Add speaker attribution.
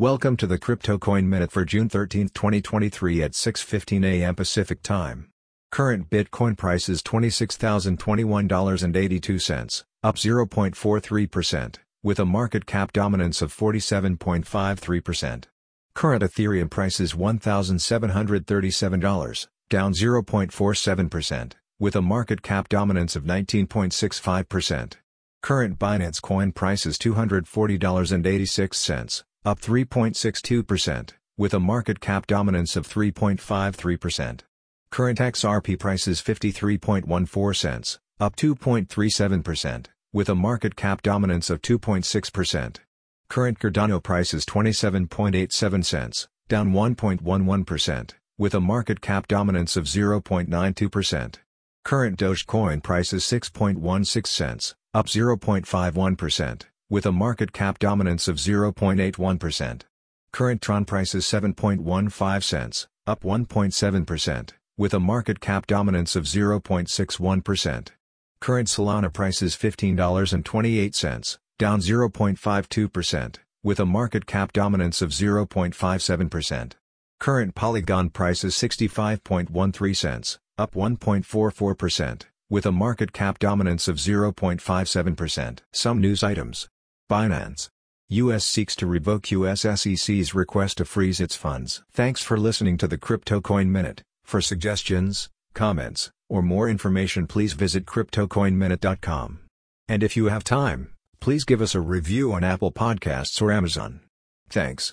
Speaker 1: Welcome to the Crypto Coin Minute for June 13, 2023 at 6:15 a.m. Pacific Time. Current Bitcoin price is $26,021.82, up 0.43%, with a market cap dominance of 47.53%. Current Ethereum price is $1,737, down 0.47%, with a market cap dominance of 19.65%. Current Binance Coin price is $240.86, up 3.62%, with a market cap dominance of 3.53%. Current XRP price is 53.14 cents, up 2.37%, with a market cap dominance of 2.6%. Current Cardano price is 27.87 cents, down 1.11%, with a market cap dominance of 0.92%. Current Dogecoin price is 6.16 cents, up 0.51%, with a market cap dominance of 0.81%. Current Tron price is 7.15 cents, up 1.7%, with a market cap dominance of 0.61%. Current Solana price is $15.28, down 0.52%, with a market cap dominance of 0.57%. Current Polygon price is 65.13 cents, up 1.44%, with a market cap dominance of 0.57%. Some news items. Binance. US seeks to revoke US SEC's request to freeze its funds. Thanks for listening to the Crypto Coin Minute. For suggestions, comments, or more information please visit CryptoCoinMinute.com. And if you have time, please give us a review on Apple Podcasts or Amazon. Thanks.